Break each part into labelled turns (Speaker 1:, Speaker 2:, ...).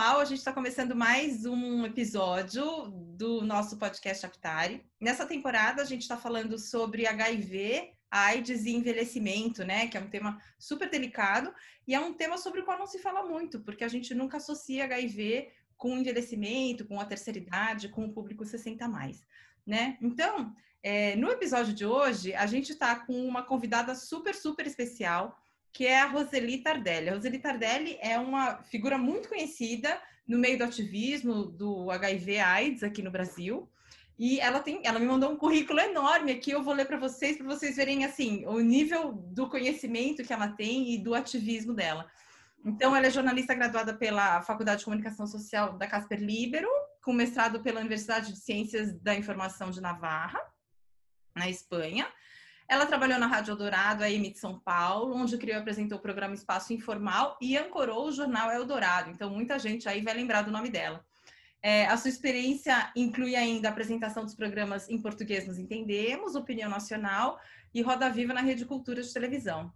Speaker 1: pessoal, a gente está começando mais um episódio do nosso podcast Aptari. Nessa temporada, a gente está falando sobre HIV, AIDS e envelhecimento, né? Que é um tema super delicado e é um tema sobre o qual não se fala muito, porque a gente nunca associa HIV com envelhecimento, com a terceira idade, com o público 60 mais, né? Então, é, no episódio de hoje, a gente está com uma convidada super, super especial que é a Roseli Tardelli. A Roseli Tardelli é uma figura muito conhecida no meio do ativismo do HIV/AIDS aqui no Brasil. E ela tem, ela me mandou um currículo enorme aqui, eu vou ler para vocês, para vocês verem assim, o nível do conhecimento que ela tem e do ativismo dela. Então, ela é jornalista graduada pela Faculdade de Comunicação Social da Casper Libero, com mestrado pela Universidade de Ciências da Informação de Navarra, na Espanha. Ela trabalhou na Rádio Eldorado, AM de São Paulo, onde criou e apresentou o programa Espaço Informal e ancorou o jornal Eldorado. Então, muita gente aí vai lembrar do nome dela. É, a sua experiência inclui ainda a apresentação dos programas Em Português Nos Entendemos, Opinião Nacional e Roda Viva na Rede Cultura de Televisão.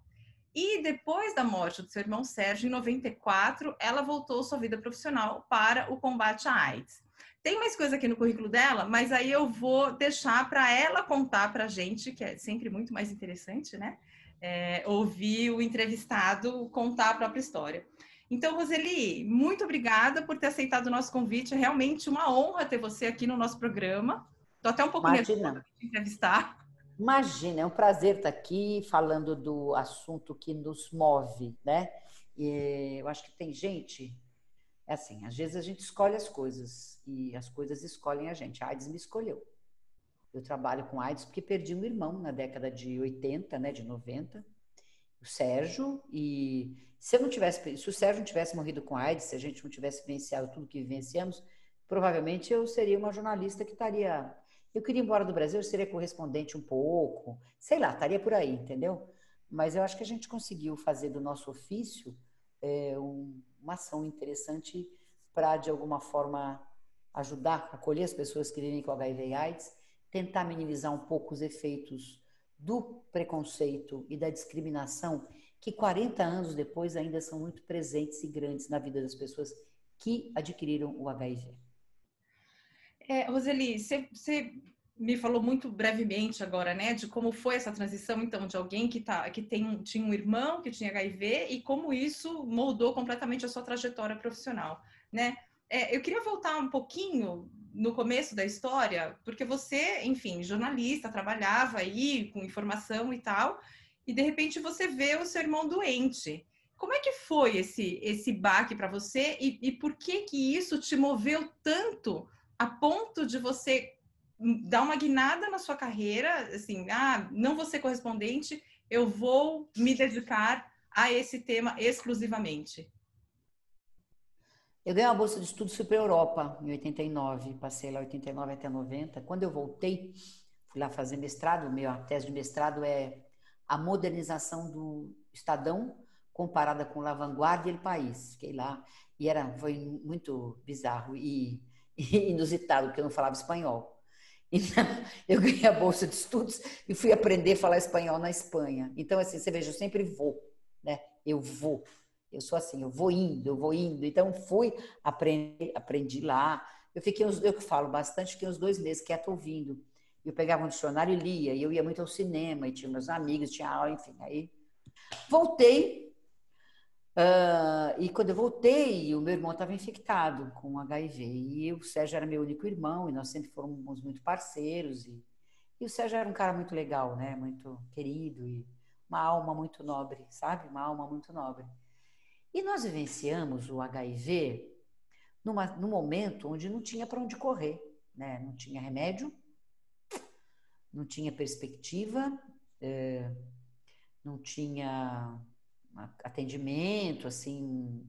Speaker 1: E depois da morte do seu irmão Sérgio, em 94, ela voltou sua vida profissional para o combate à AIDS. Tem mais coisa aqui no currículo dela, mas aí eu vou deixar para ela contar para a gente, que é sempre muito mais interessante, né? É, ouvir o entrevistado contar a própria história. Então, Roseli, muito obrigada por ter aceitado o nosso convite. É realmente uma honra ter você aqui no nosso programa. Estou até um pouco nervosa de entrevistar.
Speaker 2: Imagina, é um prazer estar aqui falando do assunto que nos move, né? E eu acho que tem gente é assim, às vezes a gente escolhe as coisas e as coisas escolhem a gente. A AIDS me escolheu. Eu trabalho com AIDS porque perdi um irmão na década de 80, né, de 90, o Sérgio, e se eu não tivesse, se o Sérgio não tivesse morrido com AIDS, se a gente não tivesse vivenciado tudo que vivenciamos, provavelmente eu seria uma jornalista que estaria eu queria ir embora do Brasil, eu seria correspondente um pouco, sei lá, estaria por aí, entendeu? Mas eu acho que a gente conseguiu fazer do nosso ofício é, um, uma ação interessante para, de alguma forma, ajudar, acolher as pessoas que vivem com HIV e AIDS, tentar minimizar um pouco os efeitos do preconceito e da discriminação que 40 anos depois ainda são muito presentes e grandes na vida das pessoas que adquiriram o HIV.
Speaker 1: É, Roseli, você me falou muito brevemente agora, né, de como foi essa transição, então, de alguém que, tá, que tem, tinha um irmão que tinha HIV e como isso moldou completamente a sua trajetória profissional, né? É, eu queria voltar um pouquinho no começo da história, porque você, enfim, jornalista, trabalhava aí com informação e tal, e de repente você vê o seu irmão doente. Como é que foi esse esse baque para você e, e por que que isso te moveu tanto a ponto de você dar uma guinada na sua carreira, assim, ah, não vou ser correspondente, eu vou me dedicar a esse tema exclusivamente?
Speaker 2: Eu ganhei uma bolsa de estudos para a Europa em 89, passei lá 89 até 90. Quando eu voltei, fui lá fazer mestrado, minha tese de mestrado é a modernização do Estadão comparada com La Vanguardia e El País. Fiquei lá e era foi muito bizarro e, e inusitado porque eu não falava espanhol. Então, eu ganhei a bolsa de estudos e fui aprender a falar espanhol na Espanha. Então, assim, você veja, eu sempre vou, né? Eu vou. Eu sou assim, eu vou indo, eu vou indo. Então, fui, aprendi, aprendi lá. Eu fiquei, uns, eu falo bastante, fiquei uns dois meses quieto ouvindo. Eu pegava um dicionário e lia. E eu ia muito ao cinema, e tinha meus amigos, tinha aula, enfim. Aí, voltei Uh, e quando eu voltei, o meu irmão estava infectado com HIV. E o Sérgio era meu único irmão, e nós sempre fomos muito parceiros. E, e o Sérgio era um cara muito legal, né? Muito querido e uma alma muito nobre, sabe? Uma alma muito nobre. E nós vivenciamos o HIV numa, num momento onde não tinha para onde correr, né? Não tinha remédio, não tinha perspectiva, é, não tinha atendimento, assim,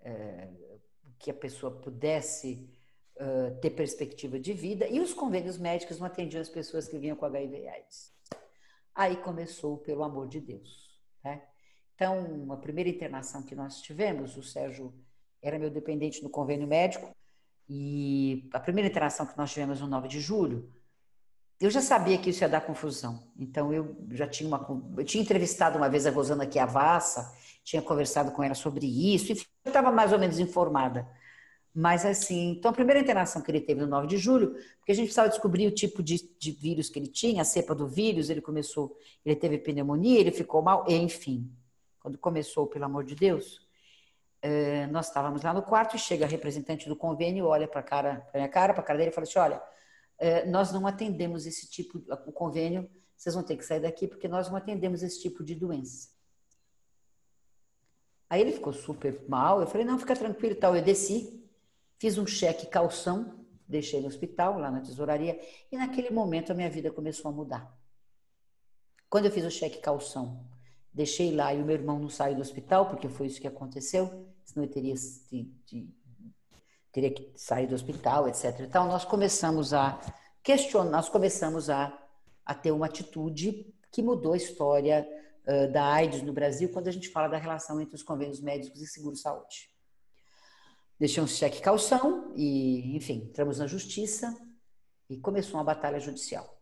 Speaker 2: é, que a pessoa pudesse ter perspectiva de vida, e os convênios médicos não atendiam as pessoas que vinham com HIV AIDS. Aí começou pelo amor de Deus. Né? Então, a primeira internação que nós tivemos, o Sérgio era meu dependente no convênio médico, e a primeira internação que nós tivemos no 9 de julho, eu já sabia que isso ia dar confusão. Então eu já tinha uma eu tinha entrevistado uma vez a Rosana Chiavassa, tinha conversado com ela sobre isso, e estava mais ou menos informada. Mas assim, então a primeira internação que ele teve no 9 de julho, porque a gente precisava descobrir o tipo de, de vírus que ele tinha, a cepa do vírus, ele começou, ele teve pneumonia, ele ficou mal, enfim. Quando começou, pelo amor de Deus, eh, nós estávamos lá no quarto e chega a representante do convênio, olha para cara, a minha cara, para a cara dele e fala assim: olha, nós não atendemos esse tipo, o convênio, vocês vão ter que sair daqui porque nós não atendemos esse tipo de doença. Aí ele ficou super mal, eu falei: não, fica tranquilo e tal. Eu desci, Fiz um cheque calção, deixei no hospital, lá na tesouraria, e naquele momento a minha vida começou a mudar. Quando eu fiz o cheque calção, deixei lá e o meu irmão não saiu do hospital, porque foi isso que aconteceu, senão eu teria, de, de, teria que sair do hospital, etc. Então, nós começamos a questionar, nós começamos a, a ter uma atitude que mudou a história uh, da AIDS no Brasil quando a gente fala da relação entre os convênios médicos e seguro-saúde. Deixei um cheque calção e, enfim, entramos na justiça e começou uma batalha judicial.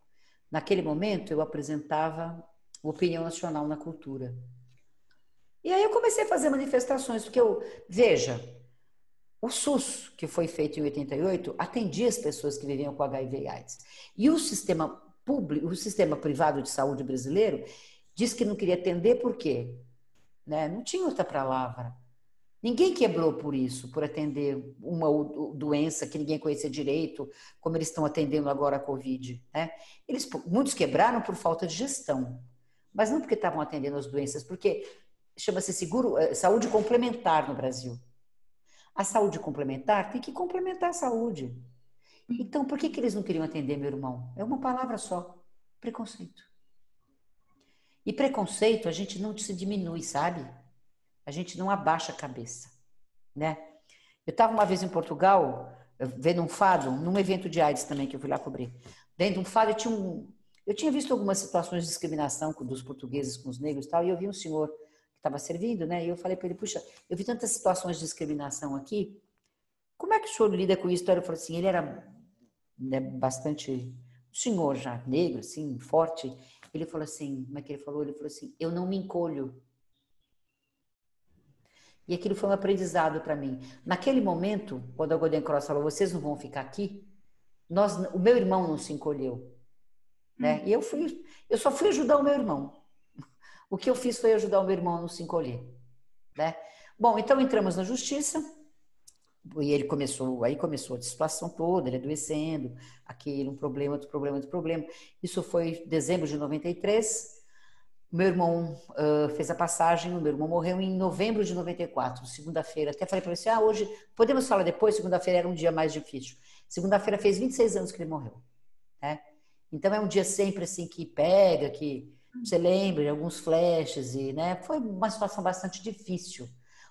Speaker 2: Naquele momento, eu apresentava opinião nacional na cultura. E aí eu comecei a fazer manifestações, porque eu, veja, o SUS, que foi feito em 88, atendia as pessoas que viviam com HIV e AIDS. E o sistema público, o sistema privado de saúde brasileiro, disse que não queria atender por quê? Né? Não tinha outra palavra. Ninguém quebrou por isso, por atender uma doença que ninguém conhecia direito, como eles estão atendendo agora a Covid. Né? Eles, muitos quebraram por falta de gestão, mas não porque estavam atendendo as doenças, porque chama-se seguro, eh, saúde complementar no Brasil. A saúde complementar tem que complementar a saúde. Então, por que, que eles não queriam atender meu irmão? É uma palavra só: preconceito. E preconceito a gente não se diminui, sabe? a gente não abaixa a cabeça, né? Eu estava uma vez em Portugal, vendo um fado, num evento de AIDS também, que eu fui lá cobrir. De um fado, eu tinha, um, eu tinha visto algumas situações de discriminação dos portugueses com os negros e tal, e eu vi um senhor estava servindo, né? E eu falei para ele, puxa, eu vi tantas situações de discriminação aqui, como é que o senhor lida com isso? Ele falou assim, ele era né, bastante, senhor já, negro, assim, forte. Ele falou assim, como é que ele falou? Ele falou assim, eu não me encolho e aquilo foi um aprendizado para mim. Naquele momento, quando a Golden Cross falou, vocês não vão ficar aqui, nós, o meu irmão não se encolheu. Né? Hum. E eu, fui, eu só fui ajudar o meu irmão. O que eu fiz foi ajudar o meu irmão a não se encolher. Né? Bom, então entramos na justiça, e ele começou, aí começou a situação toda, ele adoecendo, aquele, um problema, outro problema, outro problema. Isso foi dezembro de 93. Meu irmão uh, fez a passagem, meu irmão morreu em novembro de 94, segunda-feira. Até falei para você, ah, hoje, podemos falar depois? Segunda-feira era um dia mais difícil. Segunda-feira fez 26 anos que ele morreu. Né? Então é um dia sempre assim que pega, que você lembra alguns flashes e, né? Foi uma situação bastante difícil.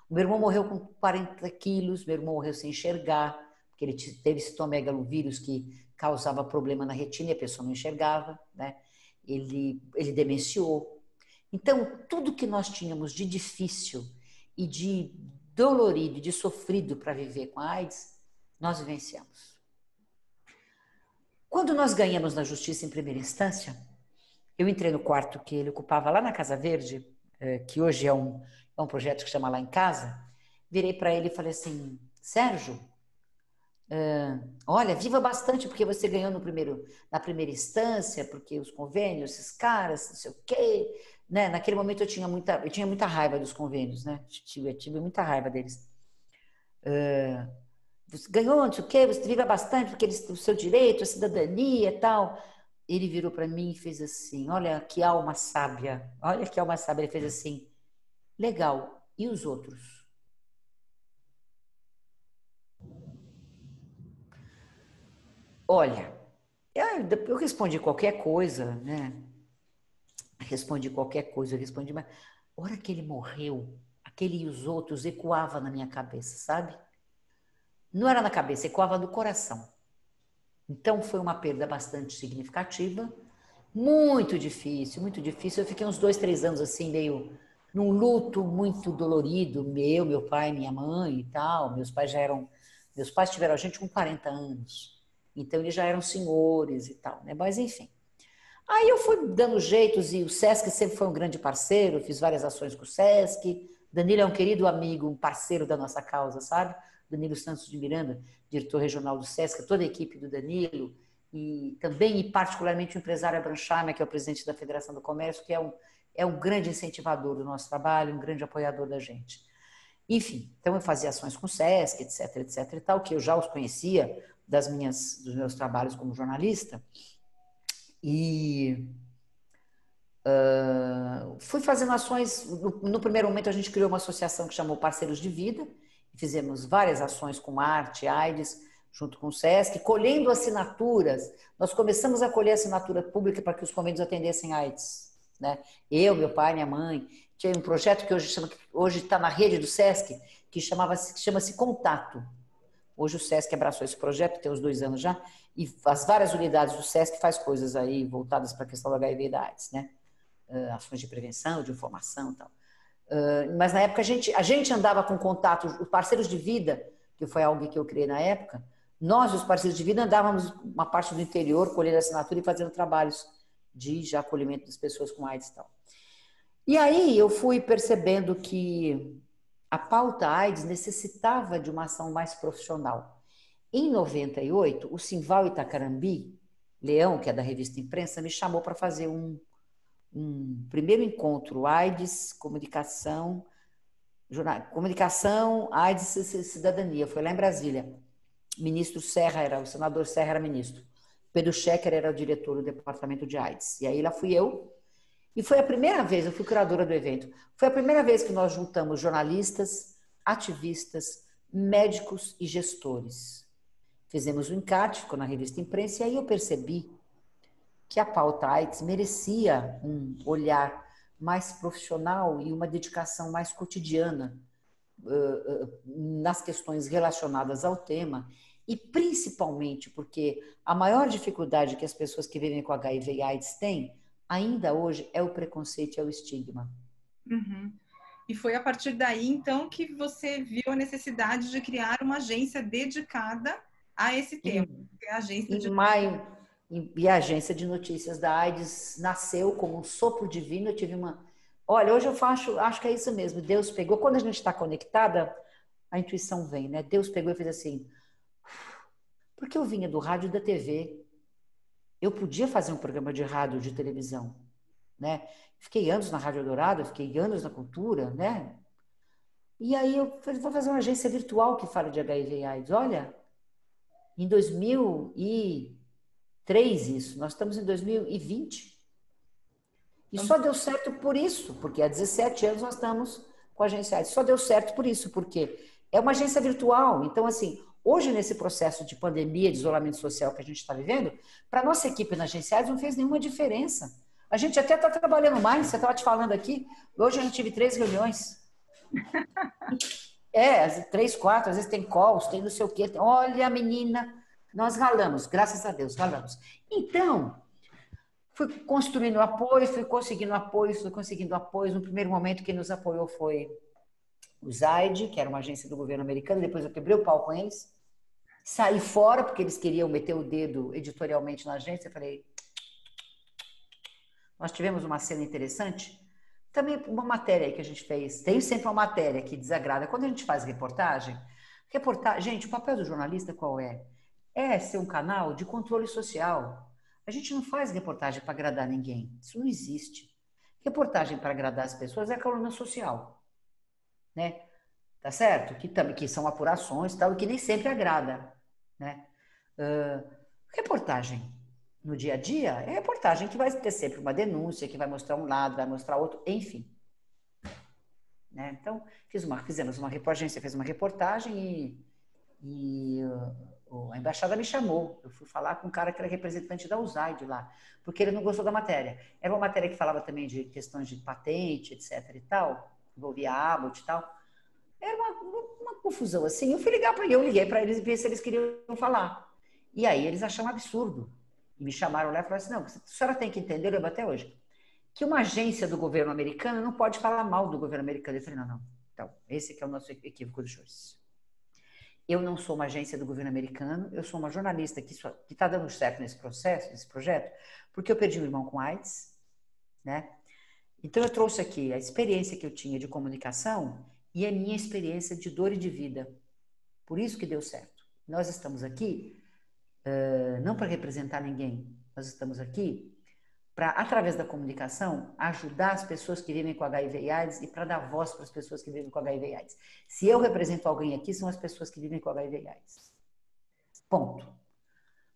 Speaker 2: O meu irmão morreu com 40 quilos, meu irmão morreu sem enxergar, porque ele teve citomegalovírus que causava problema na retina e a pessoa não enxergava, né? Ele, ele demenciou, então, tudo que nós tínhamos de difícil e de dolorido, de sofrido para viver com a AIDS, nós vivenciamos. Quando nós ganhamos na justiça em primeira instância, eu entrei no quarto que ele ocupava lá na Casa Verde, eh, que hoje é um, é um projeto que chama Lá em Casa, virei para ele e falei assim, Sérgio, uh, olha, viva bastante porque você ganhou no primeiro, na primeira instância, porque os convênios, esses caras, não sei o quê, né? Naquele momento eu tinha muita, eu tinha muita raiva dos convênios, né? Tive, tive muita raiva deles. Uh, você ganhou, não sei o quê, você viva bastante, porque eles, o seu direito, a cidadania e tal. Ele virou para mim e fez assim: Olha que alma sábia, olha que alma sábia. Ele fez assim: Legal, e os outros? Olha, eu respondi qualquer coisa, né? respondi qualquer coisa, respondi, mas a hora que ele morreu, aquele e os outros ecoava na minha cabeça, sabe? Não era na cabeça, ecoava no coração. Então foi uma perda bastante significativa, muito difícil, muito difícil. Eu fiquei uns dois, três anos assim, meio num luto muito dolorido, meu, meu pai, minha mãe e tal. Meus pais já eram, meus pais tiveram a gente com 40 anos, então eles já eram senhores e tal, né? Mas enfim. Aí eu fui dando jeitos e o Sesc sempre foi um grande parceiro, fiz várias ações com o Sesc. Danilo é um querido amigo, um parceiro da nossa causa, sabe? Danilo Santos de Miranda, diretor regional do SESC, toda a equipe do Danilo, e também, e particularmente, o empresário Abranchama, que é o presidente da Federação do Comércio, que é um, é um grande incentivador do nosso trabalho, um grande apoiador da gente. Enfim, então eu fazia ações com o SESC, etc, etc e tal, que eu já os conhecia das minhas, dos meus trabalhos como jornalista. E uh, fui fazendo ações. No, no, primeiro momento, a gente criou uma associação que chamou Parceiros de Vida, fizemos várias ações com arte, AIDS, junto com o SESC, colhendo assinaturas. Nós começamos a colher assinatura pública para que os convênios atendessem AIDS. Né? Eu, meu pai, minha mãe. Tinha um projeto que hoje está na rede do SESC, que chamava-se chama-se Contato. Hoje o SESC abraçou esse projeto, tem uns dois anos já, e as várias unidades do SESC faz coisas aí voltadas para a questão do HIV e da AIDS, né? Uh, ações de prevenção, de informação e tal. Uh, mas na época a gente, a gente andava com contato, os parceiros de vida, que foi algo que eu criei na época, nós, os parceiros de vida, andávamos uma parte do interior, colhendo assinatura e fazendo trabalhos de já acolhimento das pessoas com AIDS e tal. E aí eu fui percebendo que a pauta AIDS necessitava de uma ação mais profissional. Em 98, o Simval Itacarambi, Leão, que é da revista Imprensa, me chamou para fazer um, um primeiro encontro AIDS, comunicação, jornal, comunicação, AIDS e cidadania. Foi lá em Brasília. Ministro Serra era, o senador Serra era ministro. Pedro Schecker era o diretor do departamento de AIDS. E aí lá fui eu, e foi a primeira vez, eu fui curadora do evento, foi a primeira vez que nós juntamos jornalistas, ativistas, médicos e gestores. Fizemos o um encarte, ficou na revista imprensa, e aí eu percebi que a pauta AIDS merecia um olhar mais profissional e uma dedicação mais cotidiana uh, uh, nas questões relacionadas ao tema, e principalmente porque a maior dificuldade que as pessoas que vivem com HIV e AIDS têm ainda hoje é o preconceito e é o estigma.
Speaker 1: Uhum. E foi a partir daí, então, que você viu a necessidade de criar uma agência dedicada a esse tema.
Speaker 2: É a agência em de... maio, e a agência de notícias da AIDS nasceu como um sopro divino. Eu tive uma. Olha, hoje eu faço, acho que é isso mesmo. Deus pegou. Quando a gente está conectada, a intuição vem, né? Deus pegou e fez assim. Porque eu vinha do rádio e da TV. Eu podia fazer um programa de rádio, de televisão, né? Fiquei anos na Rádio Dourado, fiquei anos na cultura, né? E aí eu falei, vou fazer uma agência virtual que fala de HIV e AIDS. Olha, em 2003 isso, nós estamos em 2020. E só deu certo por isso, porque há 17 anos nós estamos com a agência. Só deu certo por isso, porque é uma agência virtual. Então, assim, Hoje, nesse processo de pandemia, de isolamento social que a gente está vivendo, para nossa equipe na agência não fez nenhuma diferença. A gente até está trabalhando mais, você estava te falando aqui, hoje a gente tive três reuniões. É, três, quatro, às vezes tem calls, tem não sei o quê. Olha, menina, nós ralamos, graças a Deus, ralamos. Então, fui construindo apoio, fui conseguindo apoio, fui conseguindo apoio. No primeiro momento, quem nos apoiou foi o Zaid, que era uma agência do governo americano, depois eu quebrei o pau com eles saí fora, porque eles queriam meter o dedo editorialmente na agência. Eu falei. Nós tivemos uma cena interessante. Também uma matéria que a gente fez. Tem sempre uma matéria que desagrada. Quando a gente faz reportagem, reportagem. Gente, o papel do jornalista qual é? É ser um canal de controle social. A gente não faz reportagem para agradar ninguém. Isso não existe. Reportagem para agradar as pessoas é a coluna social. Né? Tá certo? Que, também, que são apurações tal, e que nem sempre agrada. Né? Uh, reportagem no dia a dia é reportagem que vai ter sempre uma denúncia, que vai mostrar um lado, vai mostrar outro, enfim. Né? Então, fiz uma, fizemos uma reportagem, fez uma reportagem e, e uh, a embaixada me chamou. Eu fui falar com um cara que era representante da USAID lá, porque ele não gostou da matéria. Era uma matéria que falava também de questões de patente, etc e tal, envolvia Abbott e tal. Era uma, uma confusão assim. Eu fui ligar para ele, eu liguei para eles e ver se eles queriam falar. E aí eles acharam absurdo. E me chamaram lá e falaram assim: não, a senhora tem que entender, eu lembro até hoje, que uma agência do governo americano não pode falar mal do governo americano. Eu falei: não, não. Então, esse é o nosso equívoco dos senhores. Eu não sou uma agência do governo americano, eu sou uma jornalista que está dando certo nesse processo, nesse projeto, porque eu perdi um irmão com AIDS, né? Então eu trouxe aqui a experiência que eu tinha de comunicação e a minha experiência de dor e de vida Por isso que deu certo. Nós estamos aqui uh, não para representar ninguém, nós estamos aqui para, através da comunicação, ajudar as pessoas que vivem com HIV e AIDS e para dar voz para as pessoas que vivem com HIV e AIDS. Se eu represento alguém aqui, são as pessoas que vivem com HIV e AIDS. Ponto.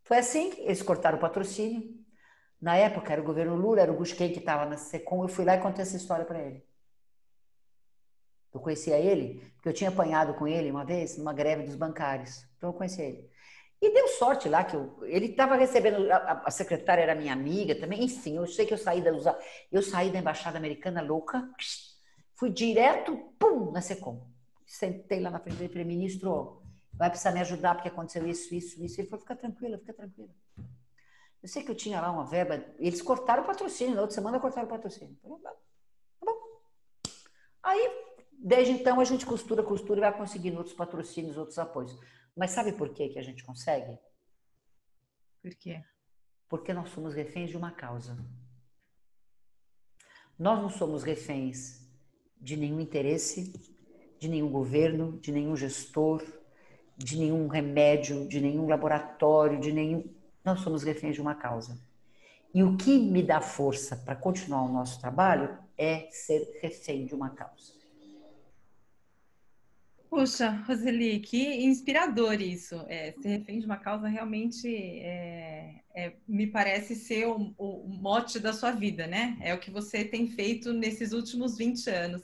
Speaker 2: Foi assim que eles cortaram o patrocínio. Na época era o governo Lula, era o Busquem que estava na SECOM. Eu fui lá e contei essa história para ele. Eu conhecia ele, porque eu tinha apanhado com ele uma vez numa greve dos bancários. Então eu conhecia ele. E deu sorte lá que eu, ele estava recebendo, a, a, secretária era minha amiga também, enfim, eu sei que eu saí da eu saí da embaixada americana louca, fui direto, pum, na Secom. Sentei lá na frente dele e falei, ministro, vai precisar me ajudar porque aconteceu isso, isso, isso. Ele falou, fica tranquila, fica tranquila. Eu sei que eu tinha lá uma verba, eles cortaram o patrocínio, na outra semana cortaram o patrocínio. Falei, tá bom. Aí Desde então, a gente costura, costura e vai conseguindo outros patrocínios, outros apoios. Mas sabe por que, que a gente consegue?
Speaker 1: Por quê?
Speaker 2: Porque nós somos reféns de uma causa. Nós não somos reféns de nenhum interesse, de nenhum governo, de nenhum gestor, de nenhum remédio, de nenhum laboratório, de nenhum. Nós somos reféns de uma causa. E o que me dá força para continuar o nosso trabalho é ser refém de uma causa.
Speaker 1: Puxa, Roseli, que inspirador isso. É, ser refém de uma causa realmente é, é, me parece ser o, o, mote da sua vida, né? É o que você tem feito nesses últimos 20 anos.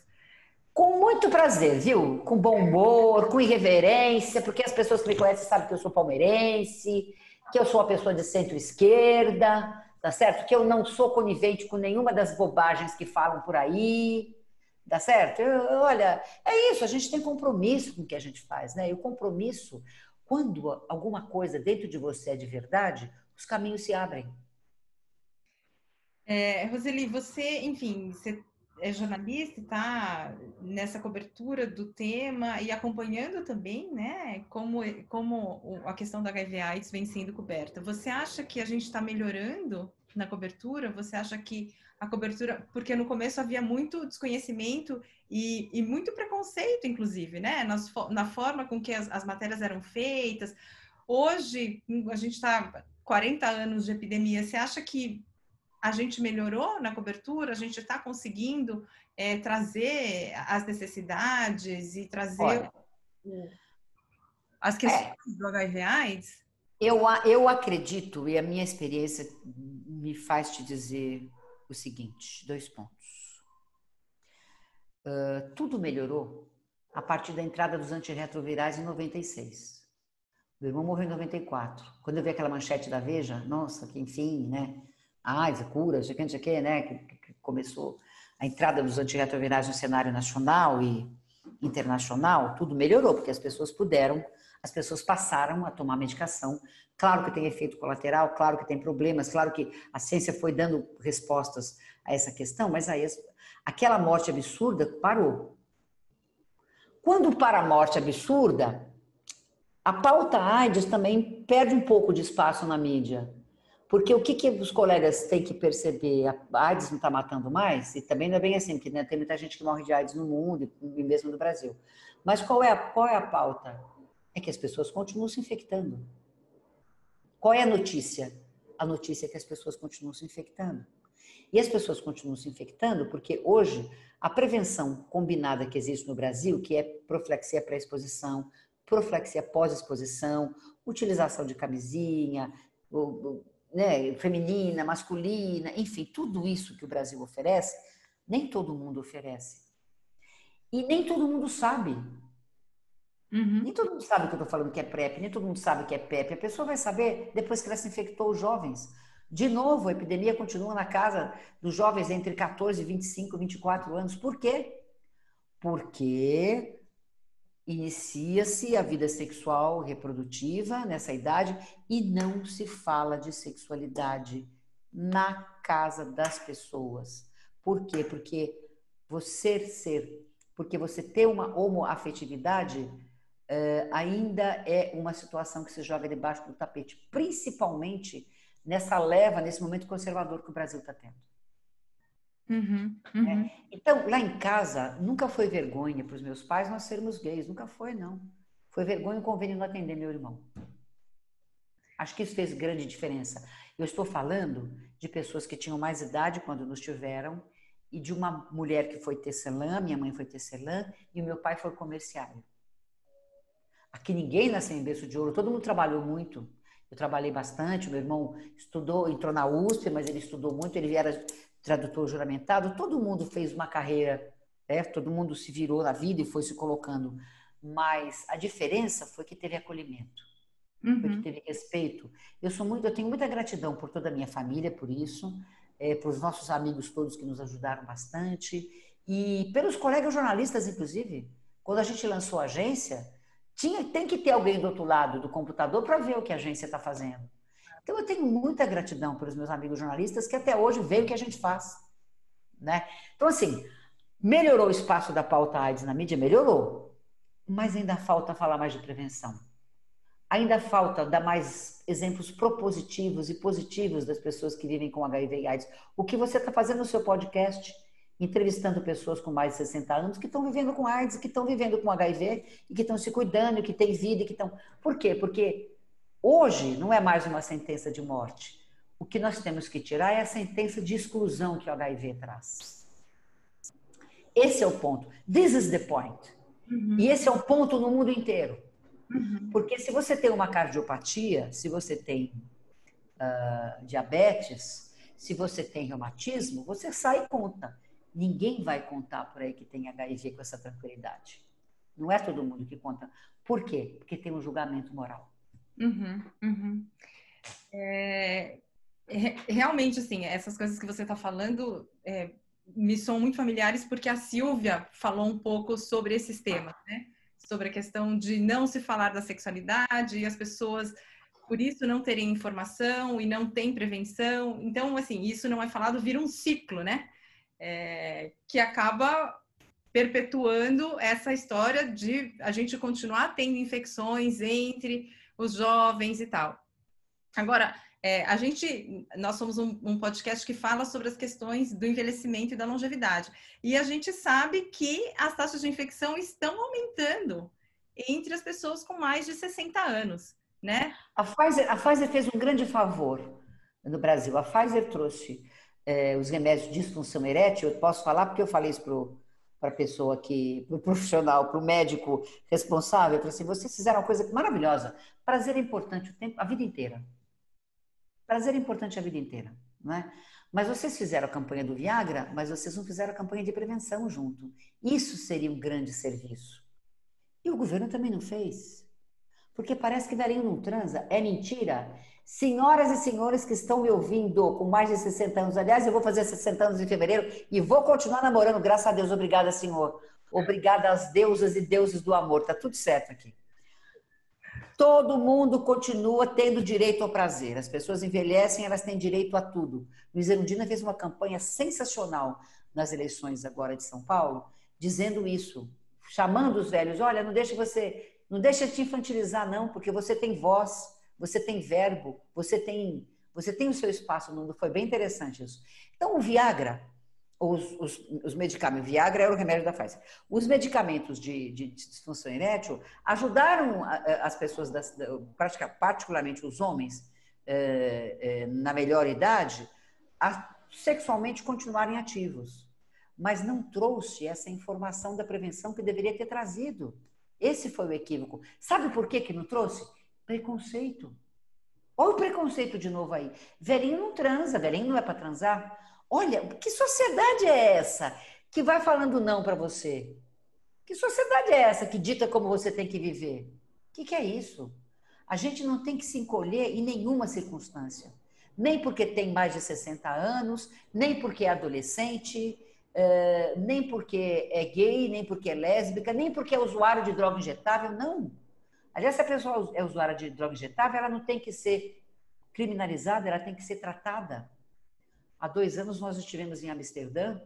Speaker 2: Com muito prazer, viu? Com bom humor, com irreverência, porque as pessoas que me conhecem sabem que eu sou palmeirense, que eu sou uma pessoa de centro-esquerda, tá certo? Que eu não sou conivente com nenhuma das bobagens que falam por aí Dá certo? Eu, olha, é isso, a gente tem compromisso com o que a gente faz, né? E o compromisso, quando alguma coisa dentro de você é de verdade, os caminhos se abrem.
Speaker 1: É, Roseli, você, enfim, você é jornalista, está nessa cobertura do tema e acompanhando também, né, como, como a questão da HIV AIDS vem sendo coberta. Você acha que a gente está melhorando na cobertura? Você acha que a cobertura, porque no começo havia muito desconhecimento e, e muito preconceito, inclusive, né? Nas, na forma com que as, as matérias eram feitas. Hoje, a gente está 40 anos de epidemia, você acha que a gente melhorou na cobertura? A gente está conseguindo é, trazer as necessidades e trazer Olha, as questões é, do HIV AIDS?
Speaker 2: Eu, eu acredito, e a minha experiência me faz te dizer o seguinte: dois pontos. Uh, tudo melhorou a partir da entrada dos antirretrovirais em 96. Meu irmão morreu em 94. Quando eu vi aquela manchete da Veja, nossa, que enfim, né? AIDS, cura, sei que, sei que, né? Que, que começou a entrada dos antirretrovirais no cenário nacional e internacional, tudo melhorou, porque as pessoas puderam, as pessoas passaram a tomar medicação Claro que tem efeito colateral, claro que tem problemas, claro que a ciência foi dando respostas a essa questão, mas aí aquela morte absurda parou. Quando para a morte absurda, a pauta AIDS também perde um pouco de espaço na mídia. Porque o que, que os colegas têm que perceber? A AIDS não está matando mais? E também não é bem assim, porque né, tem muita gente que morre de AIDS no mundo e mesmo no Brasil. Mas qual é a, qual é a pauta? É que as pessoas continuam se infectando. Qual é a notícia? A notícia é que as pessoas continuam se infectando. E as pessoas continuam se infectando porque hoje a prevenção combinada que existe no Brasil, que é profilaxia pré-exposição, profilaxia pós-exposição, utilização de camisinha, né, feminina, masculina, enfim, tudo isso que o Brasil oferece, nem todo mundo oferece. E nem todo mundo sabe. Uhum. Nem todo mundo sabe que eu estou falando que é PrEP, nem todo mundo sabe que é PEP. A pessoa vai saber depois que ela se infectou os jovens. De novo, a epidemia continua na casa dos jovens entre 14, 25, 24 anos. Por quê? Porque inicia-se a vida sexual reprodutiva nessa idade e não se fala de sexualidade na casa das pessoas. Por quê? Porque você ser, porque você ter uma homoafetividade uh, ainda é uma situação que se joga debaixo do tapete, principalmente nessa leva, nesse momento conservador que o Brasil está tendo. Uhum, uhum. É. Então, lá em casa, nunca foi vergonha para os meus pais nós sermos gays, nunca foi, não. foi vergonha o convênio não atender meu irmão. Acho que isso fez grande diferença. Eu estou falando de pessoas que tinham mais idade quando nos tiveram e de uma mulher que foi tecelã, minha mãe foi tecelã e o meu pai foi comerciário. Aqui ninguém nasceu em berço de ouro, todo mundo trabalhou muito. Eu trabalhei bastante, meu irmão estudou, entrou na USP, mas ele estudou muito, ele era tradutor juramentado, todo mundo fez uma carreira, né? todo mundo se virou na vida e foi se colocando. Mas a diferença foi que teve acolhimento, uhum. foi que teve respeito. Eu sou muito, eu tenho muita gratidão por toda a minha família, por isso, é, por os nossos amigos todos que nos ajudaram bastante e pelos colegas jornalistas, inclusive. Quando a gente lançou a agência, tinha, tem que ter alguém do outro lado do computador para ver o que a agência está fazendo. Então, eu tenho muita gratidão pelos meus amigos jornalistas que até hoje veem o que a gente faz. Né? Então, assim, melhorou o espaço da pauta AIDS na mídia? Melhorou. Mas ainda falta falar mais de prevenção. Ainda falta dar mais exemplos propositivos e positivos das pessoas que vivem com HIV e AIDS. O que você está fazendo no seu podcast? Entrevistando pessoas com mais de 60 anos que estão vivendo com AIDS, que estão vivendo com HIV e que estão se cuidando, que têm vida, que estão. Por quê? Porque hoje não é mais uma sentença de morte. O que nós temos que tirar é a sentença de exclusão que o HIV traz. Esse é o ponto. This is the point. Uhum. E esse é o ponto no mundo inteiro. Uhum. Porque se você tem uma cardiopatia, se você tem uh, diabetes, se você tem reumatismo, você sai e conta. Ninguém vai contar por aí que tem HIV com essa tranquilidade. Não é todo mundo que conta. Por quê? Porque tem um julgamento moral.
Speaker 1: Uhum, uhum. É, realmente, assim, essas coisas que você está falando é, me são muito familiares porque a Silvia falou um pouco sobre esses temas, né? Sobre a questão de não se falar da sexualidade e as pessoas, por isso, não terem informação e não tem prevenção. Então, assim, isso não é falado, vira um ciclo, né? É, que acaba perpetuando essa história de a gente continuar tendo infecções entre os jovens e tal. Agora, é, a gente, nós somos um, um, podcast que fala sobre as questões do envelhecimento e da longevidade. E a gente sabe que as taxas de infecção estão aumentando entre as pessoas com mais de 60 anos, né?
Speaker 2: A Pfizer, a Pfizer fez um grande favor no Brasil. A Pfizer trouxe é, os remédios de disfunção erétil, eu posso falar porque eu falei isso para a pessoa que, para o profissional, para o médico responsável, falei assim, vocês fizeram uma coisa maravilhosa. Prazer é importante o tempo, a vida inteira. Prazer é importante a vida inteira, não é? Mas vocês fizeram a campanha do Viagra, mas vocês não fizeram a campanha de prevenção junto. Isso seria um grande serviço. E o governo também não fez. Porque parece que velhinho não transa. É mentira. Senhoras e senhores que estão me ouvindo com mais de 60 anos, aliás, eu vou fazer 60 anos em fevereiro e vou continuar namorando, graças a Deus. Obrigada, Senhor. Obrigada às deusas e deuses do amor. Tá tudo certo aqui. Todo mundo continua tendo direito ao prazer. As pessoas envelhecem, elas têm direito a tudo. Luiz Erundina fez uma campanha sensacional nas eleições agora de São Paulo, dizendo isso, chamando os velhos, olha, não deixe você, não deixa te infantilizar não, porque você tem voz você tem verbo, você tem, você tem o seu espaço no mundo. Foi bem interessante isso. Então, o Viagra, os, os, os medicamentos, Viagra era o remédio da Pfizer. Os medicamentos de, de disfunção erétil ajudaram as pessoas, das, particularmente os homens, é, é, na melhor idade, a sexualmente continuarem ativos. Mas não trouxe essa informação da prevenção que deveria ter trazido. Esse foi o equívoco. Sabe por que, que não trouxe? Preconceito. Olha o preconceito de novo aí. Velhinho não transa, velhinho não é para transar. Olha, que sociedade é essa que vai falando não para você? Que sociedade é essa que dita como você tem que viver? O que, que é isso? A gente não tem que se encolher em nenhuma circunstância. Nem porque tem mais de 60 anos, nem porque é adolescente, eh, nem porque é gay, nem porque é lésbica, nem porque é usuário de droga injetável. Não. Aliás, se a pessoa é usuária de droga injetável, ela não tem que ser criminalizada, ela tem que ser tratada. Há dois anos nós estivemos em Amsterdã,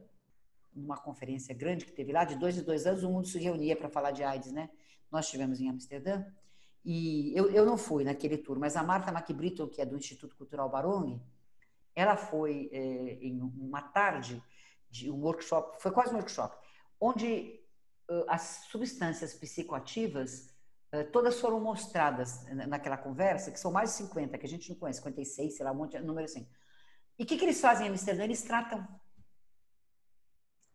Speaker 2: numa conferência grande que teve lá, de dois em dois anos o mundo se reunia para falar de AIDS, né? Nós estivemos em Amsterdã e eu, eu não fui naquele tour, mas a Marta McBritton, que é do Instituto Cultural Barong, ela foi é, em uma tarde de um workshop, foi quase um workshop, onde uh, as substâncias psicoativas uh, todas foram mostradas naquela conversa, que são mais de 50, que a gente não conhece, 56, sei lá, um monte de número assim. E o que, que eles fazem em Amsterdã? Eles tratam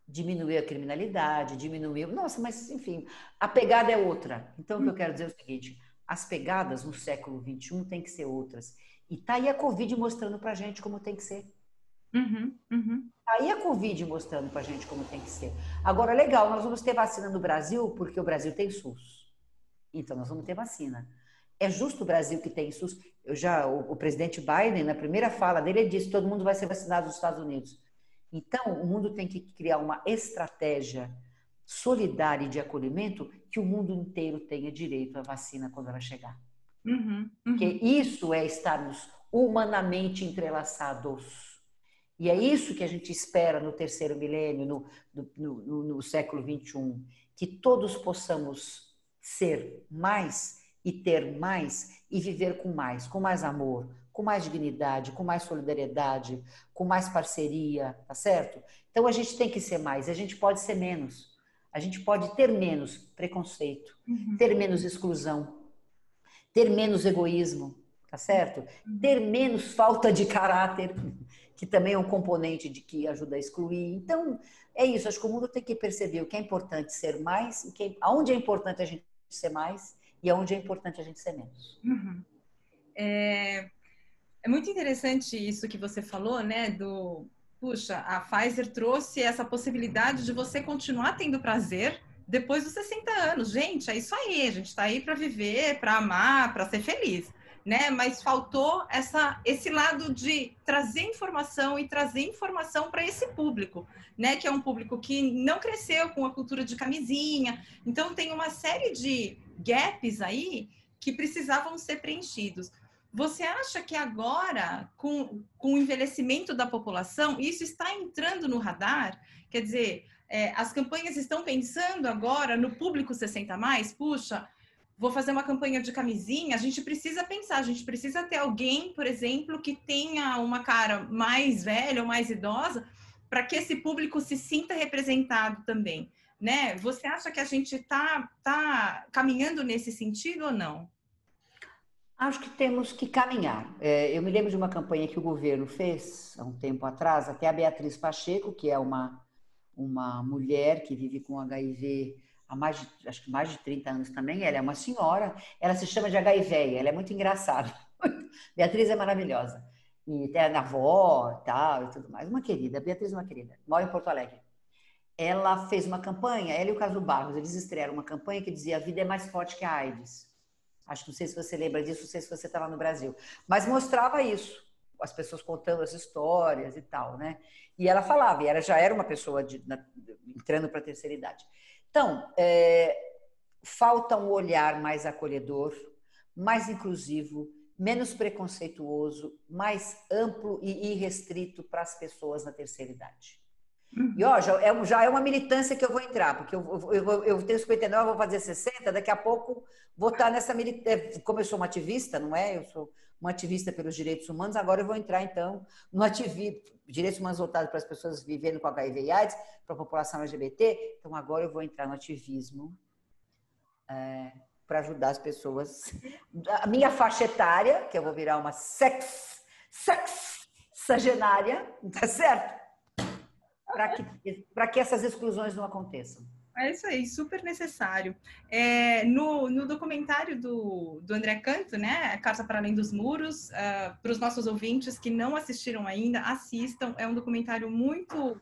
Speaker 2: diminuir a criminalidade, diminuir. Nossa, mas enfim, a pegada é outra. Então, o que eu quero dizer é o seguinte: as pegadas no século XXI têm que ser outras. E tá aí a Covid mostrando pra gente como tem que ser.
Speaker 1: Uhum, uhum.
Speaker 2: Aí a Covid mostrando pra gente como tem que ser. Agora, legal, nós vamos ter vacina no Brasil porque o Brasil tem SUS. Então, nós vamos ter vacina. É justo o Brasil que tem SUS. Eu já, o, o presidente Biden, na primeira fala dele, ele disse que todo mundo vai ser vacinado nos Estados Unidos. Então, o mundo tem que criar uma estratégia solidária e de acolhimento que o mundo inteiro tenha direito à vacina quando ela chegar.
Speaker 1: Uhum, uhum.
Speaker 2: Porque isso é estarmos humanamente entrelaçados. E é isso que a gente espera no terceiro milênio, no, no, no, no século 21, que todos possamos ser mais e ter mais e viver com mais, com mais amor, com mais dignidade, com mais solidariedade, com mais parceria, tá certo? Então a gente tem que ser mais, a gente pode ser menos. A gente pode ter menos preconceito, uhum. ter menos exclusão, ter menos egoísmo, tá certo? Uhum. Ter menos falta de caráter, que também é um componente de que ajuda a excluir. Então, é isso, acho que o mundo tem que perceber o que é importante ser mais, o que é, aonde é importante a gente ser mais e aonde é importante a gente ser menos.
Speaker 1: Uhum. É, é muito interessante isso que você falou, né? Do puxa, a Pfizer trouxe essa possibilidade de você continuar tendo prazer depois dos 60 anos. Gente, é isso aí, a gente está aí para viver, para amar, para ser feliz. Né? Mas faltou essa, esse lado de trazer informação e trazer informação para esse público, né? Que é um público que não cresceu com a cultura de camisinha. Então tem uma série de gaps aí que precisavam ser preenchidos. Você acha que agora, com, com o envelhecimento da população, isso está entrando no radar? Quer dizer, é, as campanhas estão pensando agora no público 60 mais? Puxa, vou fazer uma campanha de camisinha, a gente precisa pensar, a gente precisa ter alguém, por exemplo, que tenha uma cara mais velha ou mais idosa, para que esse público se sinta representado também, né? Você acha que a gente está tá caminhando nesse sentido ou não?
Speaker 2: Acho que temos que caminhar. É, eu me lembro de uma campanha que o governo fez há um tempo atrás, até a Beatriz Pacheco, que é uma, uma mulher que vive com HIV há mais de, acho que mais de 30 anos também. Ela é uma senhora, ela se chama de HIV, ela é muito engraçada. Beatriz é maravilhosa. E tem a avó tal e tudo mais. Uma querida, Beatriz é uma querida, mora em Porto Alegre. Ela fez uma campanha, ela e o Caso Barros, eles estrearam uma campanha que dizia a vida é mais forte que a AIDS. Acho que não sei se você lembra disso, não sei se você estava no Brasil. Mas mostrava isso, as pessoas contando as histórias e tal, né? E ela falava, e ela já era uma pessoa de, na, entrando para a terceira idade. Então, é, falta um olhar mais acolhedor, mais inclusivo, menos preconceituoso, mais amplo e irrestrito para as pessoas na terceira idade. Uhum. E ó, já é, já é uma militância que eu vou entrar, porque eu, eu, eu, eu tenho 59, eu vou fazer 60, daqui a pouco vou estar nessa militância. Como eu sou uma ativista, não é? Eu sou uma ativista pelos direitos humanos, agora eu vou entrar então no ativismo, direitos humanos voltados para as pessoas vivendo com HIV e AIDS, para a população LGBT. Então agora eu vou entrar no ativismo é, para ajudar as pessoas. A minha faixa etária, que eu vou virar uma sex, sex, sagenária, tá certo? para que, que essas exclusões não aconteçam.
Speaker 1: É isso aí, super necessário. É, no, no documentário do, do André Canto, né, Carta para Além dos Muros, uh, para os nossos ouvintes que não assistiram ainda, assistam. É um documentário muito,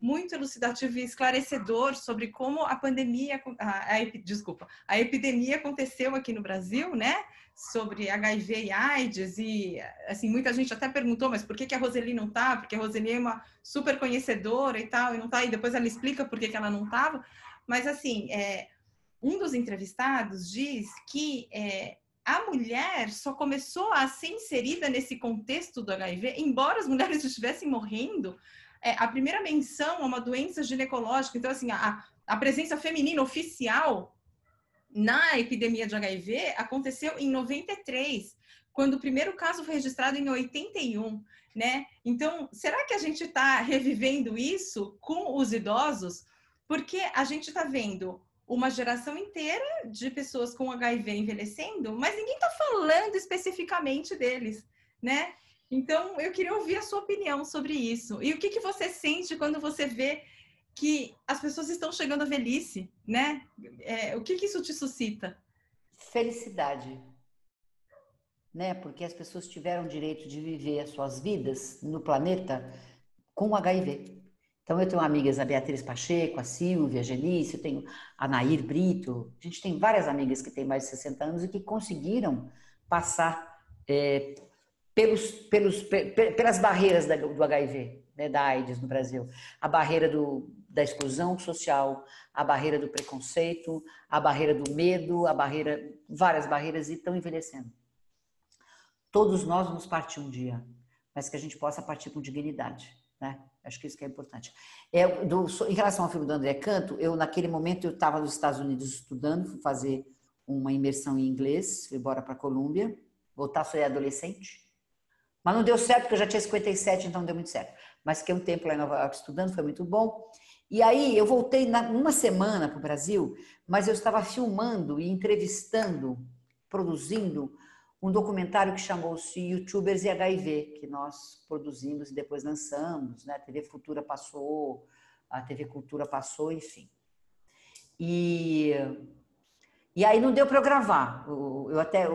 Speaker 1: muito elucidativo e esclarecedor sobre como a pandemia, a, a, desculpa, a epidemia aconteceu aqui no Brasil, né? sobre HIV e AIDS e assim muita gente até perguntou mas por que, que a Roseli não tá porque a Roseli é uma super conhecedora e tal e não tá e depois ela explica por que, que ela não tava mas assim é, um dos entrevistados diz que é, a mulher só começou a ser inserida nesse contexto do HIV embora as mulheres estivessem morrendo é, a primeira menção a uma doença ginecológica então assim a, a presença feminina oficial na epidemia de HIV aconteceu em 93, quando o primeiro caso foi registrado em 81, né? Então, será que a gente está revivendo isso com os idosos? Porque a gente está vendo uma geração inteira de pessoas com HIV envelhecendo, mas ninguém está falando especificamente deles, né? Então, eu queria ouvir a sua opinião sobre isso. E o que, que você sente quando você vê que as pessoas estão chegando à velhice, né? É, o que, que isso te suscita?
Speaker 2: Felicidade. Né? Porque as pessoas tiveram o direito de viver as suas vidas no planeta com HIV. Então, eu tenho amigas, a Beatriz Pacheco, a Silvia, a Genice, eu tenho a Nair Brito. A gente tem várias amigas que têm mais de 60 anos e que conseguiram passar é, pelos, pelos, pelas barreiras do HIV, né, da AIDS no Brasil. A barreira do, da exclusão social, a barreira do preconceito, a barreira do medo, a barreira, várias barreiras e estão envelhecendo. Todos nós vamos partir um dia, mas que a gente possa partir com dignidade, né? Acho que isso que é importante. É, do, em relação ao filme do André Canto, eu naquele momento eu estava nos Estados Unidos estudando, fui fazer uma imersão em inglês, fui embora para a Colômbia, voltar sou adolescente, mas não deu certo porque eu já tinha 57, então não deu muito certo. Mas fiquei um tempo lá em Nova York estudando, foi muito bom. E aí eu voltei na, uma semana para o Brasil, mas eu estava filmando e entrevistando, produzindo um documentário que chamou-se YouTubers e HIV, que nós produzimos e depois lançamos, né? A TV Futura passou, a TV Cultura passou, enfim. E e aí não deu para eu gravar. Eu até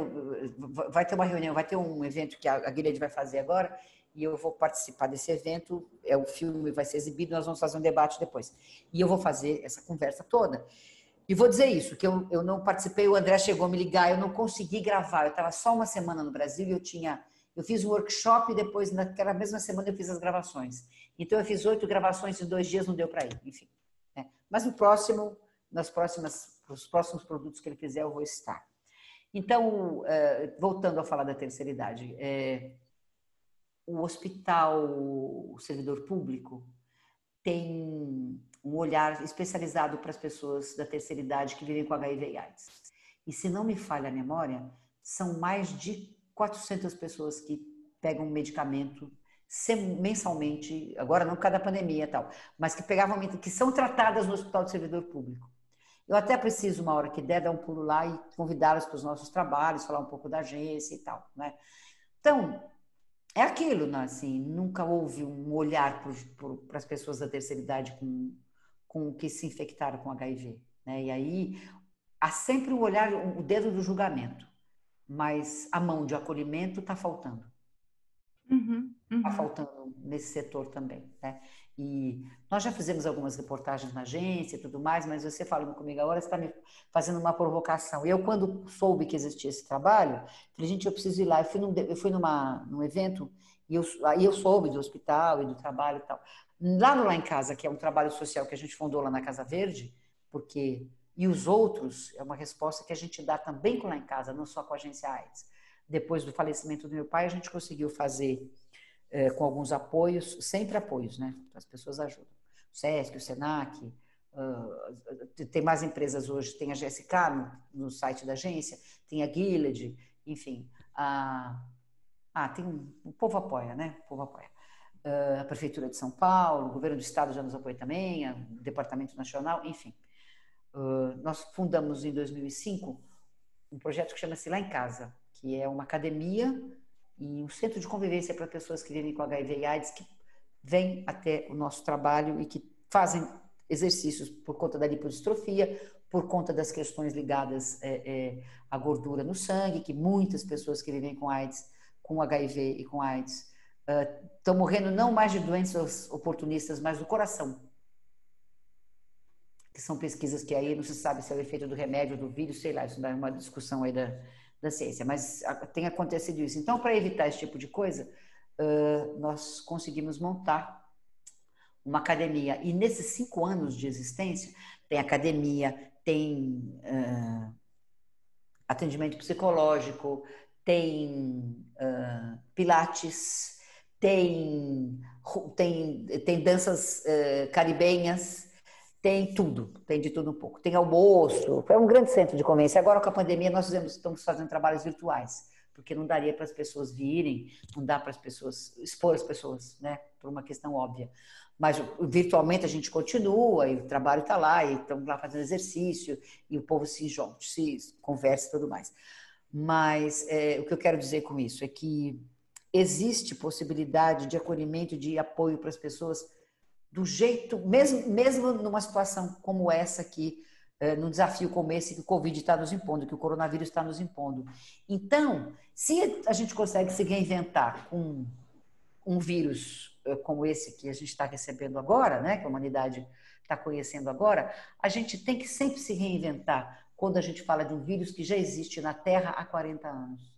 Speaker 2: vai ter uma reunião, vai ter um evento que a Guilherme vai fazer agora e eu vou participar desse evento. É o filme vai ser exibido, nós vamos fazer um debate depois. E eu vou fazer essa conversa toda. E vou dizer isso, que eu, eu não participei, o André chegou a me ligar, eu não consegui gravar. Eu estava só uma semana no Brasil e eu tinha eu fiz um workshop e depois, naquela mesma semana, eu fiz as gravações. Então, eu fiz oito gravações em dois dias, não deu para ir, enfim. Né? Mas no próximo, nas próximas os próximos produtos que ele fizer, eu vou estar. Então, é, voltando a falar da terceira idade, é, o hospital, o servidor público, tem um olhar especializado para as pessoas da terceira idade que vivem com HIV e AIDS. E se não me falha a memória, são mais de 400 pessoas que pegam medicamento mensalmente, agora não por causa da pandemia e tal, mas que pegavam que são tratadas no hospital de servidor público. Eu até preciso, uma hora que der, dar um pulo lá e convidá-los para os nossos trabalhos, falar um pouco da agência e tal, né? Então, é aquilo, né? assim, nunca houve um olhar para as pessoas da terceira idade com, com que se infectaram com HIV, né? E aí, há sempre o olhar, o dedo do julgamento, mas a mão de acolhimento está faltando. Está uhum, uhum. Tá faltando nesse setor também, né? E nós já fizemos algumas reportagens na agência e tudo mais, mas você falando comigo agora, você está me fazendo uma provocação. Eu, quando soube que existia esse trabalho, falei, gente, eu preciso ir lá. Eu fui, num, eu fui numa, num evento e eu, aí eu soube do hospital e do trabalho e tal. Lá no Lá em Casa, que é um trabalho social que a gente fundou lá na Casa Verde, porque. E os outros, é uma resposta que a gente dá também com Lá em Casa, não só com a agência AIDS. Depois do falecimento do meu pai, a gente conseguiu fazer é, com alguns apoios, sempre apoios, né? As pessoas ajudam. O SESC, o SENAC, uh, tem mais empresas hoje, tem a GSK no, no site da agência, tem a Gilead, enfim. A, ah, tem o povo apoia, né? O povo apoia. Uh, a Prefeitura de São Paulo, o Governo do Estado já nos apoia também, o Departamento Nacional, enfim. Uh, nós fundamos em 2005 um projeto que chama-se Lá em Casa, que é uma academia e um centro de convivência para pessoas que vivem com HIV e AIDS que vêm até o nosso trabalho e que fazem exercícios por conta da lipodistrofia, por conta das questões ligadas é, é, à gordura no sangue, que muitas pessoas que vivem com AIDS, com HIV e com AIDS, estão uh, morrendo não mais de doenças oportunistas, mas do coração. Que são pesquisas que aí não se sabe se é o efeito do remédio, do vírus, sei lá, isso é uma discussão aí da, da ciência, mas tem acontecido isso. Então, para evitar esse tipo de coisa, uh, nós conseguimos montar uma academia. E nesses cinco anos de existência, tem academia, tem uh, atendimento psicológico, tem uh, pilates, tem, tem, tem danças caribenhas, tem tudo, tem de tudo um pouco. Tem almoço, é um grande centro de convivência. Agora com a pandemia nós fizemos, estamos fazendo trabalhos virtuais, porque não daria para as pessoas virem, não dá para as pessoas expor as pessoas, né? Por uma questão óbvia. Mas virtualmente a gente continua, e o trabalho está lá, e estamos lá fazendo exercício, e o povo se junta, se conversa e tudo mais. Mas é, o que eu quero dizer com isso é que existe possibilidade de acolhimento, de apoio para as pessoas do jeito, mesmo, mesmo numa situação como essa aqui, é, num desafio como esse que o Covid está nos impondo, que o coronavírus está nos impondo. Então, se a gente consegue se reinventar com um vírus eh, como esse que a gente está recebendo agora, né, que a humanidade está conhecendo agora, a gente tem que sempre se reinventar quando a gente fala de um vírus que já existe na Terra há 40 anos.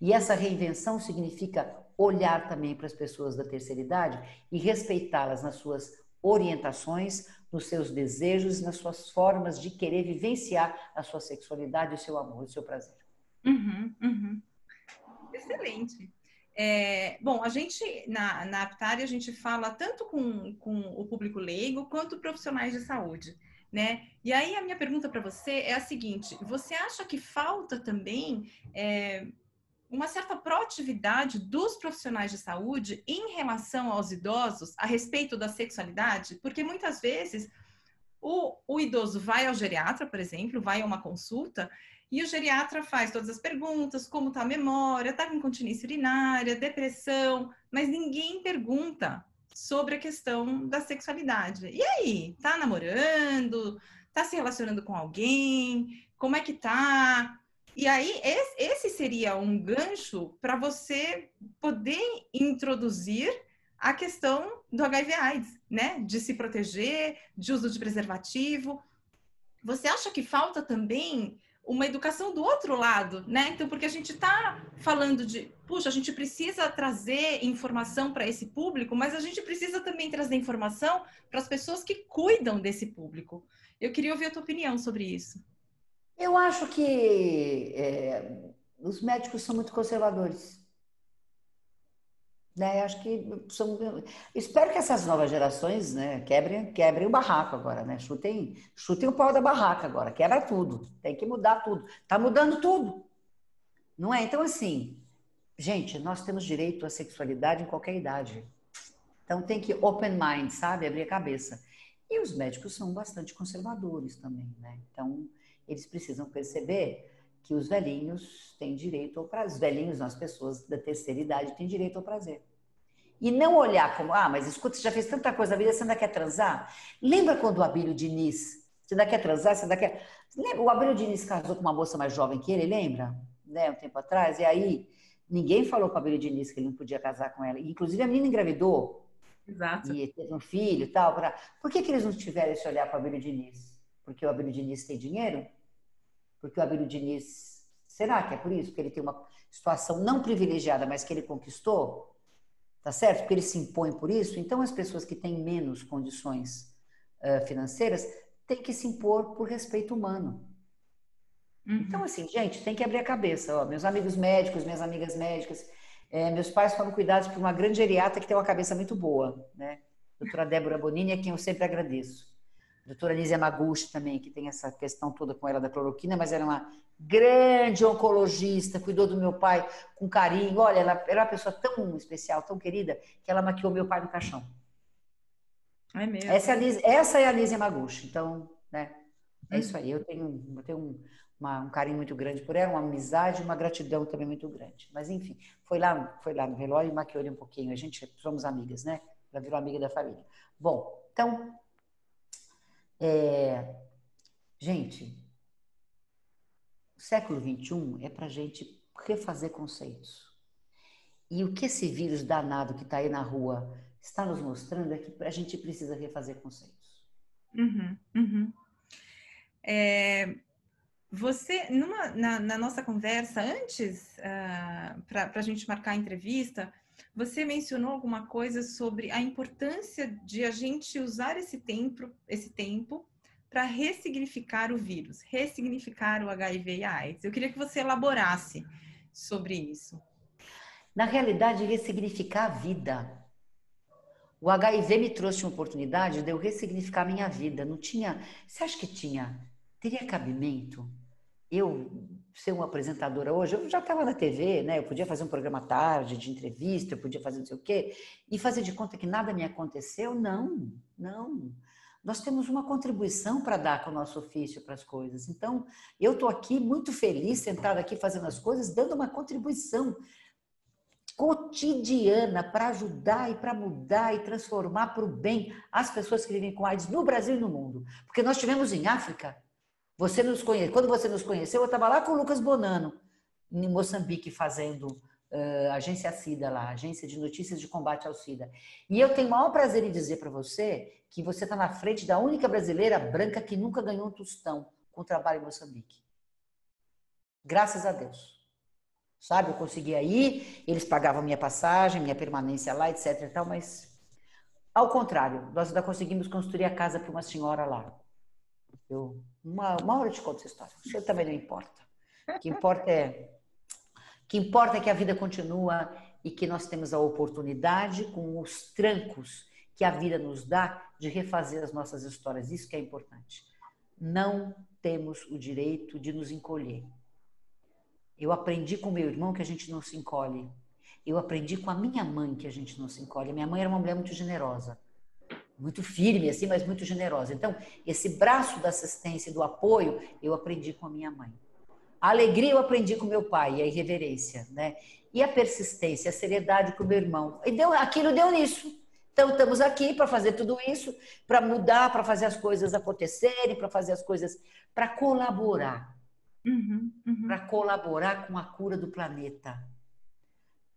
Speaker 2: E essa reinvenção significa olhar também para as pessoas da terceira idade e respeitá-las nas suas orientações, nos seus desejos, nas suas formas de querer vivenciar a sua sexualidade, o seu amor, o seu prazer.
Speaker 1: Uhum, uhum. Excelente. É, bom, a gente, na, na Aptari, a gente fala tanto com, com o público leigo quanto profissionais de saúde, né? E aí a minha pergunta para você é a seguinte: você acha que falta também é, uma certa proatividade dos profissionais de saúde em relação aos idosos a respeito da sexualidade? Porque muitas vezes o, o idoso vai ao geriatra, por exemplo, vai a uma consulta e o geriatra faz todas as perguntas, como está a memória, está com incontinência urinária, depressão, mas ninguém pergunta sobre a questão da sexualidade. E aí, tá namorando? Tá se relacionando com alguém? Como é que tá? E aí, esse seria um gancho para você poder introduzir a questão do HIV/AIDS, né? De se proteger, de uso de preservativo. Você acha que falta também uma educação do outro lado, né? Então, porque a gente está falando de, puxa, a gente precisa trazer informação para esse público, mas a gente precisa também trazer informação para as pessoas que cuidam desse público. Eu queria ouvir a tua opinião sobre isso.
Speaker 2: Eu acho que é, os médicos são muito conservadores. Né? Acho que são, espero que essas novas gerações né, quebrem, quebrem o barraco agora, né? Chutem, chutem o pau da barraca agora, quebra tudo, tem que mudar tudo. Está mudando tudo. Não é? Então, assim, gente, nós temos direito à sexualidade em qualquer idade. Então tem que open mind, sabe? Abrir a cabeça. E os médicos são bastante conservadores também, né? Então, eles precisam perceber que os velhinhos têm direito ao prazer. Os velhinhos, as pessoas da terceira idade, têm direito ao prazer. E não olhar como, ah, mas escuta, você já fez tanta coisa na vida, você ainda quer transar? Lembra quando o Abílio Diniz, você ainda quer transar, você ainda quer... Lembra? O Abílio Diniz casou com uma moça mais jovem que ele, lembra? Né, um tempo atrás, e aí ninguém falou com o Abílio Diniz que ele não podia casar com ela. Inclusive a menina engravidou.
Speaker 1: Exato.
Speaker 2: E teve um filho e tal. Pra... Por que, que eles não tiveram esse olhar para o Abílio Diniz? Porque o Abílio Diniz tem dinheiro? Porque o Abílio Diniz, será que é por isso? que ele tem uma situação não privilegiada, mas que ele conquistou? Tá certo? Porque ele se impõe por isso. Então, as pessoas que têm menos condições uh, financeiras têm que se impor por respeito humano. Uhum. Então, assim, gente, tem que abrir a cabeça. Ó, meus amigos médicos, minhas amigas médicas, é, meus pais foram cuidados por uma grande geriatra que tem uma cabeça muito boa, né? Doutora Débora Bonini, a quem eu sempre agradeço doutora Nízia Maguchi também, que tem essa questão toda com ela da cloroquina, mas era uma grande oncologista, cuidou do meu pai com carinho. Olha, ela era uma pessoa tão especial, tão querida, que ela maquiou meu pai no caixão.
Speaker 1: É mesmo?
Speaker 2: Essa é a, Liz, essa é a Nízia Maguchi. Então, né, é isso aí. Eu tenho, eu tenho um, uma, um carinho muito grande por ela, uma amizade, uma gratidão também muito grande. Mas, enfim, foi lá, foi lá no relógio e maquiou ele um pouquinho. A gente somos amigas, né? Ela virou amiga da família. Bom, então, é, gente, o século XXI é para gente refazer conceitos. E o que esse vírus danado que está aí na rua está nos mostrando é que a gente precisa refazer conceitos.
Speaker 1: Uhum, uhum. É, você, numa, na, na, nossa conversa antes, uh, ah, para a gente marcar a entrevista, você mencionou alguma coisa sobre a importância de a gente usar esse tempo, esse tempo para ressignificar o vírus, ressignificar o HIV e a AIDS. Eu queria que você elaborasse sobre isso.
Speaker 2: Na realidade, ressignificar a vida. O HIV me trouxe uma oportunidade de eu ressignificar minha vida. Não tinha. Você acha que tinha? Teria cabimento? Eu ser uma apresentadora hoje, eu já estava na TV, né? Eu podia fazer um programa tarde de entrevista, eu podia fazer não sei o quê, e fazer de conta que nada me aconteceu? Não, não. Nós temos uma contribuição para dar com o nosso ofício para as coisas. Então, eu estou aqui muito feliz, sentada aqui fazendo as coisas, dando uma contribuição cotidiana para ajudar e para mudar e transformar para o bem as pessoas que vivem com AIDS no Brasil e no mundo. Porque nós tivemos em África você nos conhece, quando você nos conheceu, eu estava lá com o Lucas Bonano, em Moçambique, fazendo uh, agência SIDA lá, agência de notícias de combate ao SIDA. E eu tenho o maior prazer em dizer para você que você está na frente da única brasileira branca que nunca ganhou um tostão com trabalho em Moçambique. Graças a Deus. Sabe, eu conseguia ir, eles pagavam minha passagem, minha permanência lá, etc e tal, mas ao contrário, nós ainda conseguimos construir a casa para uma senhora lá. Eu uma, uma hora eu te conto essa história. Isso também não importa. O que importa é que importa é que a vida continua e que nós temos a oportunidade, com os trancos que a vida nos dá, de refazer as nossas histórias. Isso que é importante. Não temos o direito de nos encolher. Eu aprendi com meu irmão que a gente não se encolhe. Eu aprendi com a minha mãe que a gente não se encolhe. Minha mãe era uma mulher muito generosa muito firme, assim, mas muito generosa. Então, esse braço da assistência e do apoio, eu aprendi com a minha mãe. A alegria eu aprendi com meu pai, a irreverência, né? E a persistência, a seriedade com o meu irmão. E deu, aquilo deu nisso. Então, estamos aqui para fazer tudo isso, para mudar, para fazer as coisas acontecerem, para fazer as coisas, para colaborar. Uhum, uhum. Para colaborar com a cura do planeta.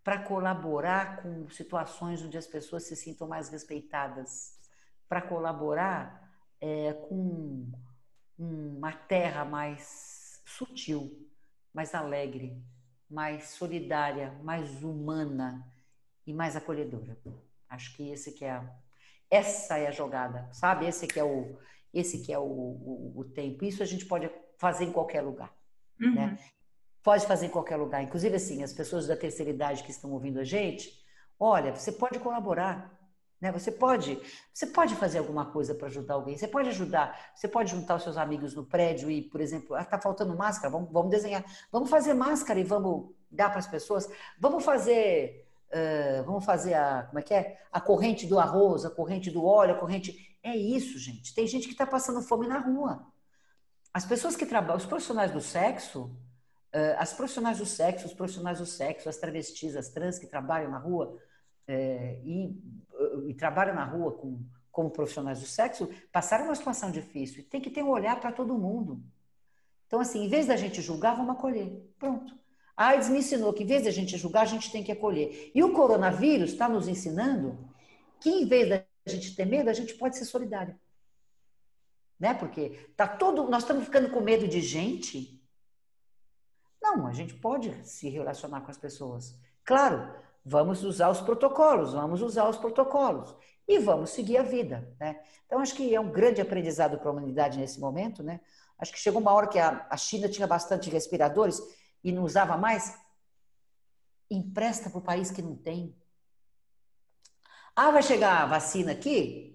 Speaker 2: Para colaborar com situações onde as pessoas se sintam mais respeitadas para colaborar é, com uma terra mais sutil, mais alegre, mais solidária, mais humana e mais acolhedora. Acho que esse que é a, essa é a jogada, sabe? Esse que é o esse que é o, o, o tempo. Isso a gente pode fazer em qualquer lugar, uhum. né? Pode fazer em qualquer lugar. Inclusive assim, as pessoas da terceira idade que estão ouvindo a gente, olha, você pode colaborar. Né? Você pode, você pode fazer alguma coisa para ajudar alguém. Você pode ajudar. Você pode juntar os seus amigos no prédio e, por exemplo, está ah, faltando máscara. Vamos, vamos desenhar. Vamos fazer máscara e vamos dar para as pessoas. Vamos fazer, uh, vamos fazer a, como é que é? A corrente do arroz, a corrente do óleo, a corrente. É isso, gente. Tem gente que está passando fome na rua. As pessoas que trabalham, os profissionais do sexo, as profissionais do sexo, os profissionais do sexo, as travestis, as trans que trabalham na rua e e trabalham na rua com, como profissionais do sexo, passaram uma situação difícil. Tem que ter um olhar para todo mundo. Então, assim, em vez da gente julgar, vamos acolher. Pronto. A AIDS me ensinou que, em vez da gente julgar, a gente tem que acolher. E o coronavírus está nos ensinando que, em vez da gente ter medo, a gente pode ser solidário. Né? Porque tá todo, nós estamos ficando com medo de gente. Não, a gente pode se relacionar com as pessoas. Claro, vamos usar os protocolos, vamos usar os protocolos e vamos seguir a vida, né? Então acho que é um grande aprendizado para a humanidade nesse momento, né? Acho que chegou uma hora que a, a China tinha bastante respiradores e não usava mais. Empresta para o país que não tem. Ah, vai chegar a vacina aqui?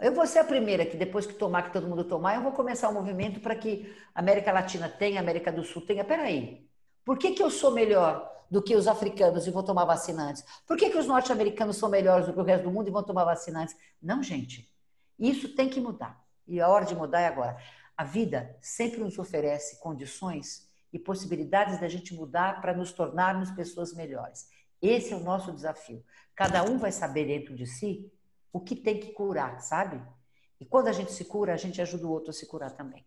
Speaker 2: Eu vou ser a primeira que depois que tomar, que todo mundo tomar, eu vou começar um movimento para que a América Latina tenha, a América do Sul tenha. Peraí, por que, que eu sou melhor do que os africanos e vão tomar vacina antes? Por que, que os norte-americanos são melhores do que o resto do mundo e vão tomar vacina antes? Não, gente. Isso tem que mudar. E a hora de mudar é agora. A vida sempre nos oferece condições e possibilidades da gente mudar para nos tornarmos pessoas melhores. Esse é o nosso desafio. Cada um vai saber dentro de si o que tem que curar, sabe? E quando a gente se cura, a gente ajuda o outro a se curar também.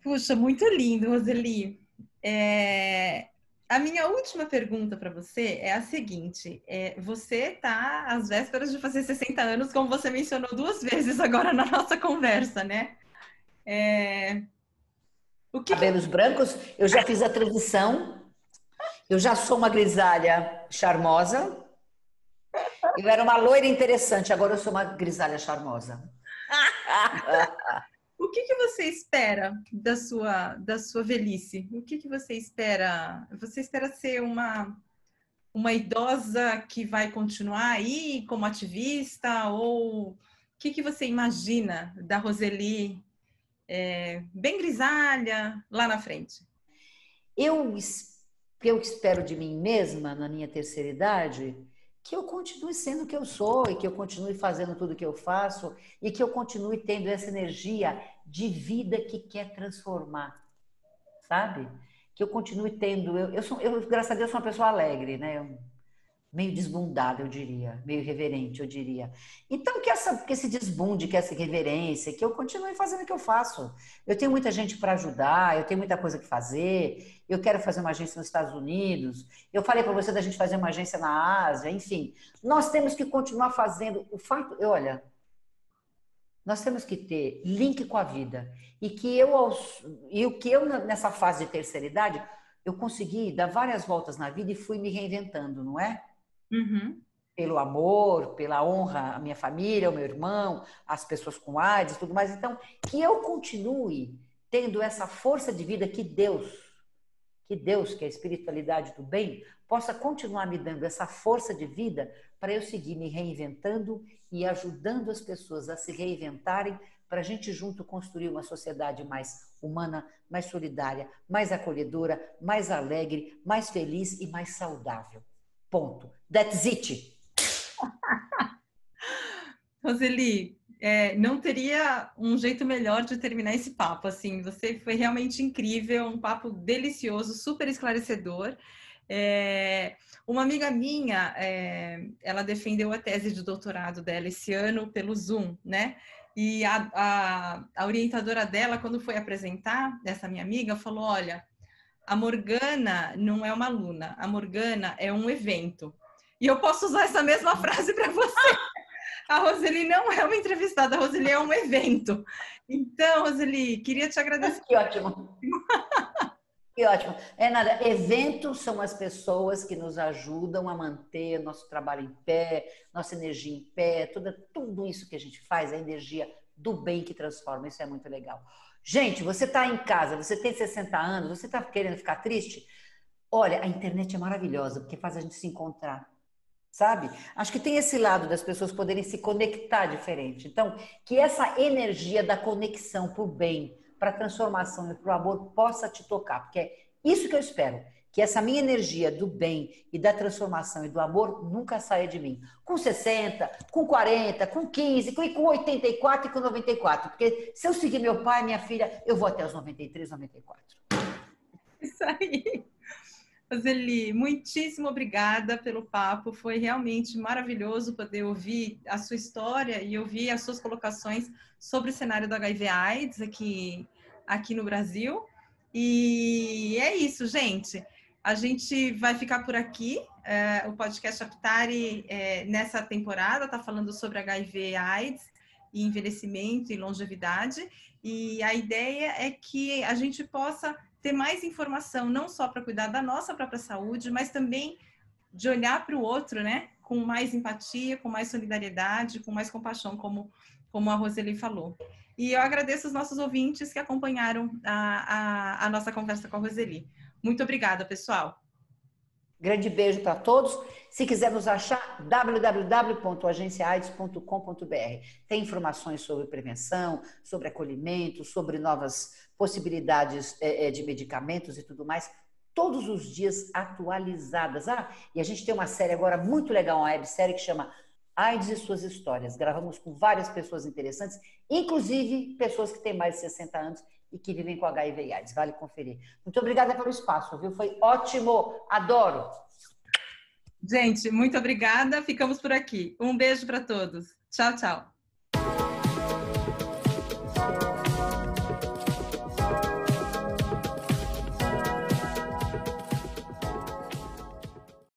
Speaker 1: Puxa, muito lindo, Roseli. É, a minha última pergunta para você é a seguinte: é, você está às vésperas de fazer 60 anos, como você mencionou duas vezes agora na nossa conversa, né? É,
Speaker 2: o que Cabelos que... brancos, eu já fiz a transição, eu já sou uma grisalha charmosa. Eu era uma loira interessante, agora eu sou uma grisalha charmosa.
Speaker 1: O que, que você espera da sua, da sua velhice? O que, que você espera? Você espera ser uma, uma idosa que vai continuar aí como ativista? Ou o que, que você imagina da Roseli é, bem grisalha lá na frente?
Speaker 2: Eu, eu espero de mim mesma, na minha terceira idade, que eu continue sendo o que eu sou e que eu continue fazendo tudo o que eu faço e que eu continue tendo essa energia de vida que quer transformar, sabe? Que eu continue tendo. Eu, eu, sou, eu graças a Deus, sou uma pessoa alegre, né? Eu, meio desbundada, eu diria, meio reverente, eu diria. Então, que, essa, que esse desbunde, que essa reverência, que eu continue fazendo o que eu faço. Eu tenho muita gente para ajudar, eu tenho muita coisa que fazer, eu quero fazer uma agência nos Estados Unidos, eu falei para você da gente fazer uma agência na Ásia, enfim. Nós temos que continuar fazendo. O fato, olha, nós temos que ter link com a vida. E que eu, e o que eu nessa fase de terceira idade, eu consegui dar várias voltas na vida e fui me reinventando, não é? Uhum. Pelo amor, pela honra à minha família, ao meu irmão, às pessoas com AIDS tudo mais. Então, que eu continue tendo essa força de vida que Deus, que Deus, que é a espiritualidade do bem, possa continuar me dando essa força de vida para eu seguir me reinventando e ajudando as pessoas a se reinventarem para a gente junto construir uma sociedade mais humana, mais solidária, mais acolhedora, mais alegre, mais feliz e mais saudável. Ponto. That's it.
Speaker 1: Roseli, é, não teria um jeito melhor de terminar esse papo. Assim, você foi realmente incrível, um papo delicioso, super esclarecedor. É, uma amiga minha, é, ela defendeu a tese de doutorado dela esse ano pelo Zoom, né? E a, a, a orientadora dela, quando foi apresentar, essa minha amiga, falou: olha, a Morgana não é uma aluna, a Morgana é um evento. E eu posso usar essa mesma frase para você. A Roseli não é uma entrevistada, a Roseli é um evento. Então, Roseli, queria te agradecer.
Speaker 2: Que ótimo. Que ótimo. É nada, eventos são as pessoas que nos ajudam a manter nosso trabalho em pé, nossa energia em pé, tudo, tudo isso que a gente faz, a energia do bem que transforma, isso é muito legal. Gente, você está em casa, você tem 60 anos, você está querendo ficar triste? Olha, a internet é maravilhosa, porque faz a gente se encontrar. Sabe? Acho que tem esse lado das pessoas poderem se conectar diferente. Então, que essa energia da conexão para o bem, para a transformação e para o amor possa te tocar, porque é isso que eu espero que essa minha energia do bem e da transformação e do amor nunca saia de mim. Com 60, com 40, com 15, com 84 e com 94. Porque se eu seguir meu pai, minha filha, eu vou até os 93, 94.
Speaker 1: Isso aí. Roseli, muitíssimo obrigada pelo papo. Foi realmente maravilhoso poder ouvir a sua história e ouvir as suas colocações sobre o cenário do HIV/AIDS aqui, aqui no Brasil. E é isso, gente. A gente vai ficar por aqui. É, o podcast Aptari, é, nessa temporada, está falando sobre HIV AIDS e envelhecimento e longevidade. E a ideia é que a gente possa ter mais informação, não só para cuidar da nossa própria saúde, mas também de olhar para o outro, né? Com mais empatia, com mais solidariedade, com mais compaixão, como, como a Roseli falou. E eu agradeço os nossos ouvintes que acompanharam a, a, a nossa conversa com a Roseli. Muito obrigada, pessoal.
Speaker 2: Grande beijo para todos. Se quiser nos achar, www.agenciaides.com.br. Tem informações sobre prevenção, sobre acolhimento, sobre novas possibilidades é, é, de medicamentos e tudo mais, todos os dias atualizadas. Ah, e a gente tem uma série agora muito legal, uma websérie que chama AIDS e Suas Histórias. Gravamos com várias pessoas interessantes, inclusive pessoas que têm mais de 60 anos e que vivem com HIV e AIDS. Vale conferir. Muito obrigada pelo espaço, viu? Foi ótimo. Adoro.
Speaker 1: Gente, muito obrigada. Ficamos por aqui. Um beijo para todos. Tchau, tchau.